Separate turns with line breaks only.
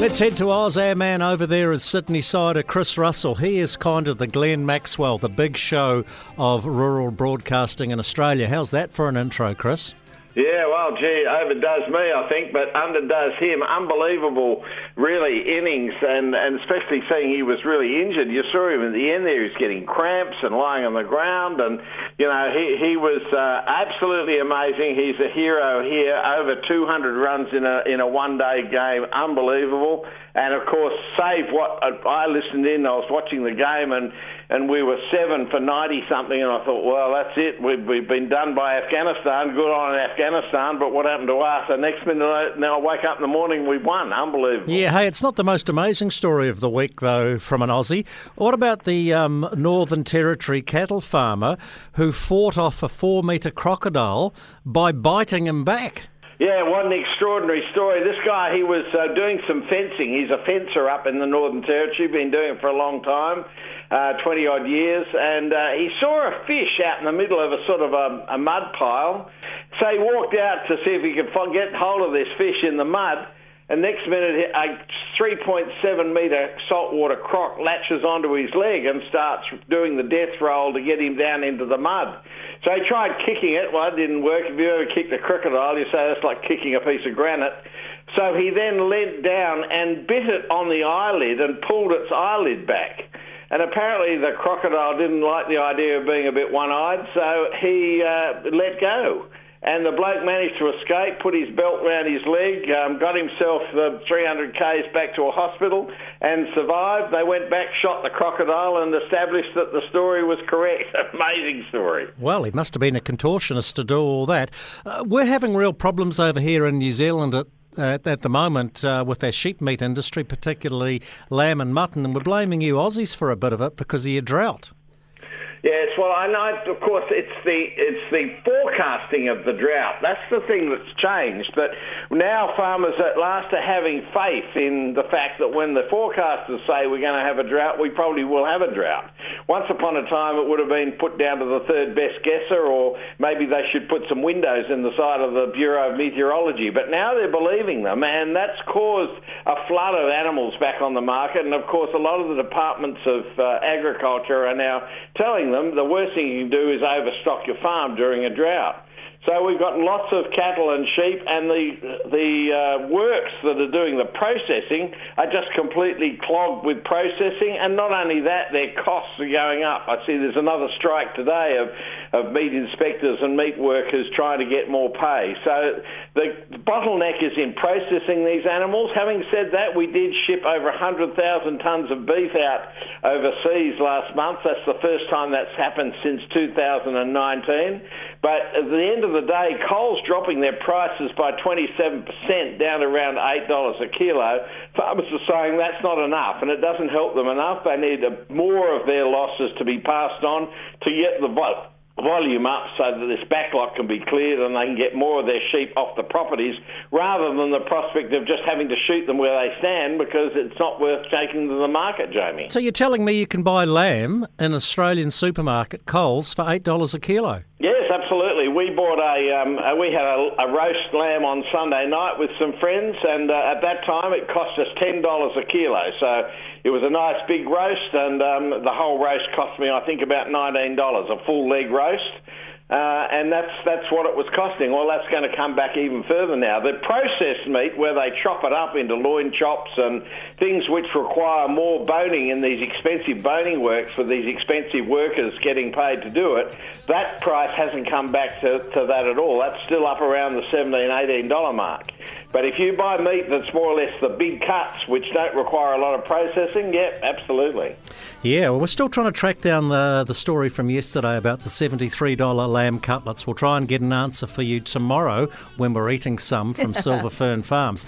Let's head to Oz. Our man over there is Sydney Sider, Chris Russell. He is kind of the Glenn Maxwell, the big show of rural broadcasting in Australia. How's that for an intro, Chris?
Yeah, well, gee, overdoes me, I think, but underdoes him. Unbelievable, really, innings, and, and especially seeing he was really injured. You saw him at the end there; he was getting cramps and lying on the ground, and you know he he was uh, absolutely amazing. He's a hero here. Over 200 runs in a in a one day game, unbelievable. And of course, save what I listened in. I was watching the game, and and we were seven for 90 something, and I thought, well, that's it. We've, we've been done by Afghanistan. Good on Afghanistan, but what happened to us? The next minute, now I wake up in the morning, we won. Unbelievable.
Yeah, hey, it's not the most amazing story of the week, though, from an Aussie. What about the um, Northern Territory cattle farmer who fought off a four metre crocodile by biting him back?
Yeah, what an extraordinary story. This guy, he was uh, doing some fencing. He's a fencer up in the Northern Territory, been doing it for a long time, uh, 20 odd years, and uh, he saw a fish out in the middle of a sort of a, a mud pile. So he walked out to see if he could get hold of this fish in the mud. And next minute, a 3.7 metre saltwater croc latches onto his leg and starts doing the death roll to get him down into the mud. So he tried kicking it. Well, it didn't work. If you ever kicked a crocodile, you say that's like kicking a piece of granite. So he then leant down and bit it on the eyelid and pulled its eyelid back. And apparently the crocodile didn't like the idea of being a bit one-eyed, so he uh, let go. And the bloke managed to escape, put his belt around his leg, um, got himself the 300 k's back to a hospital, and survived. They went back, shot the crocodile, and established that the story was correct. Amazing story.
Well, he must have been a contortionist to do all that. Uh, we're having real problems over here in New Zealand at at, the moment uh, with our sheep meat industry, particularly lamb and mutton, and we're blaming you Aussies for a bit of it because of your drought.
Yes, well, I know. Of course, it's the it's the forecasting of the drought. That's the thing that's changed. But now farmers at last are having faith in the fact that when the forecasters say we're going to have a drought, we probably will have a drought. Once upon a time, it would have been put down to the third best guesser, or maybe they should put some windows in the side of the Bureau of Meteorology. But now they're believing them, and that's caused a flood of animals back on the market. And of course, a lot of the departments of uh, agriculture are now telling them, the worst thing you can do is overstock your farm during a drought. So we've got lots of cattle and sheep, and the the uh, works that are doing the processing are just completely clogged with processing. And not only that, their costs are going up. I see there's another strike today of, of meat inspectors and meat workers trying to get more pay. So the bottleneck is in processing these animals. Having said that, we did ship over 100,000 tonnes of beef out overseas last month. That's the first time that's happened since 2019. But at the end of the day, Coles dropping their prices by 27% down around $8 a kilo. Farmers are saying that's not enough, and it doesn't help them enough. They need more of their losses to be passed on to get the vote volume up so that this backlog can be cleared and they can get more of their sheep off the properties rather than the prospect of just having to shoot them where they stand because it's not worth taking to the market, Jamie.
So you're telling me you can buy lamb in Australian supermarket Coles for $8 a kilo?
Yes, absolutely. We bought a, um, uh, we had a, a, roast lamb on Sunday night with some friends, and uh, at that time it cost us ten dollars a kilo. So it was a nice big roast, and um, the whole roast cost me, I think, about nineteen dollars, a full leg roast. Uh, and that's that's what it was costing. Well, that's going to come back even further now. The processed meat, where they chop it up into loin chops and things which require more boning in these expensive boning works for these expensive workers getting paid to do it, that price hasn't come back to, to that at all. That's still up around the $17, $18 mark. But if you buy meat that's more or less the big cuts, which don't require a lot of processing, yeah, absolutely.
Yeah, well, we're still trying to track down the, the story from yesterday about the $73 lamb cutlets. We'll try and get an answer for you tomorrow when we're eating some from Silver Fern Farms.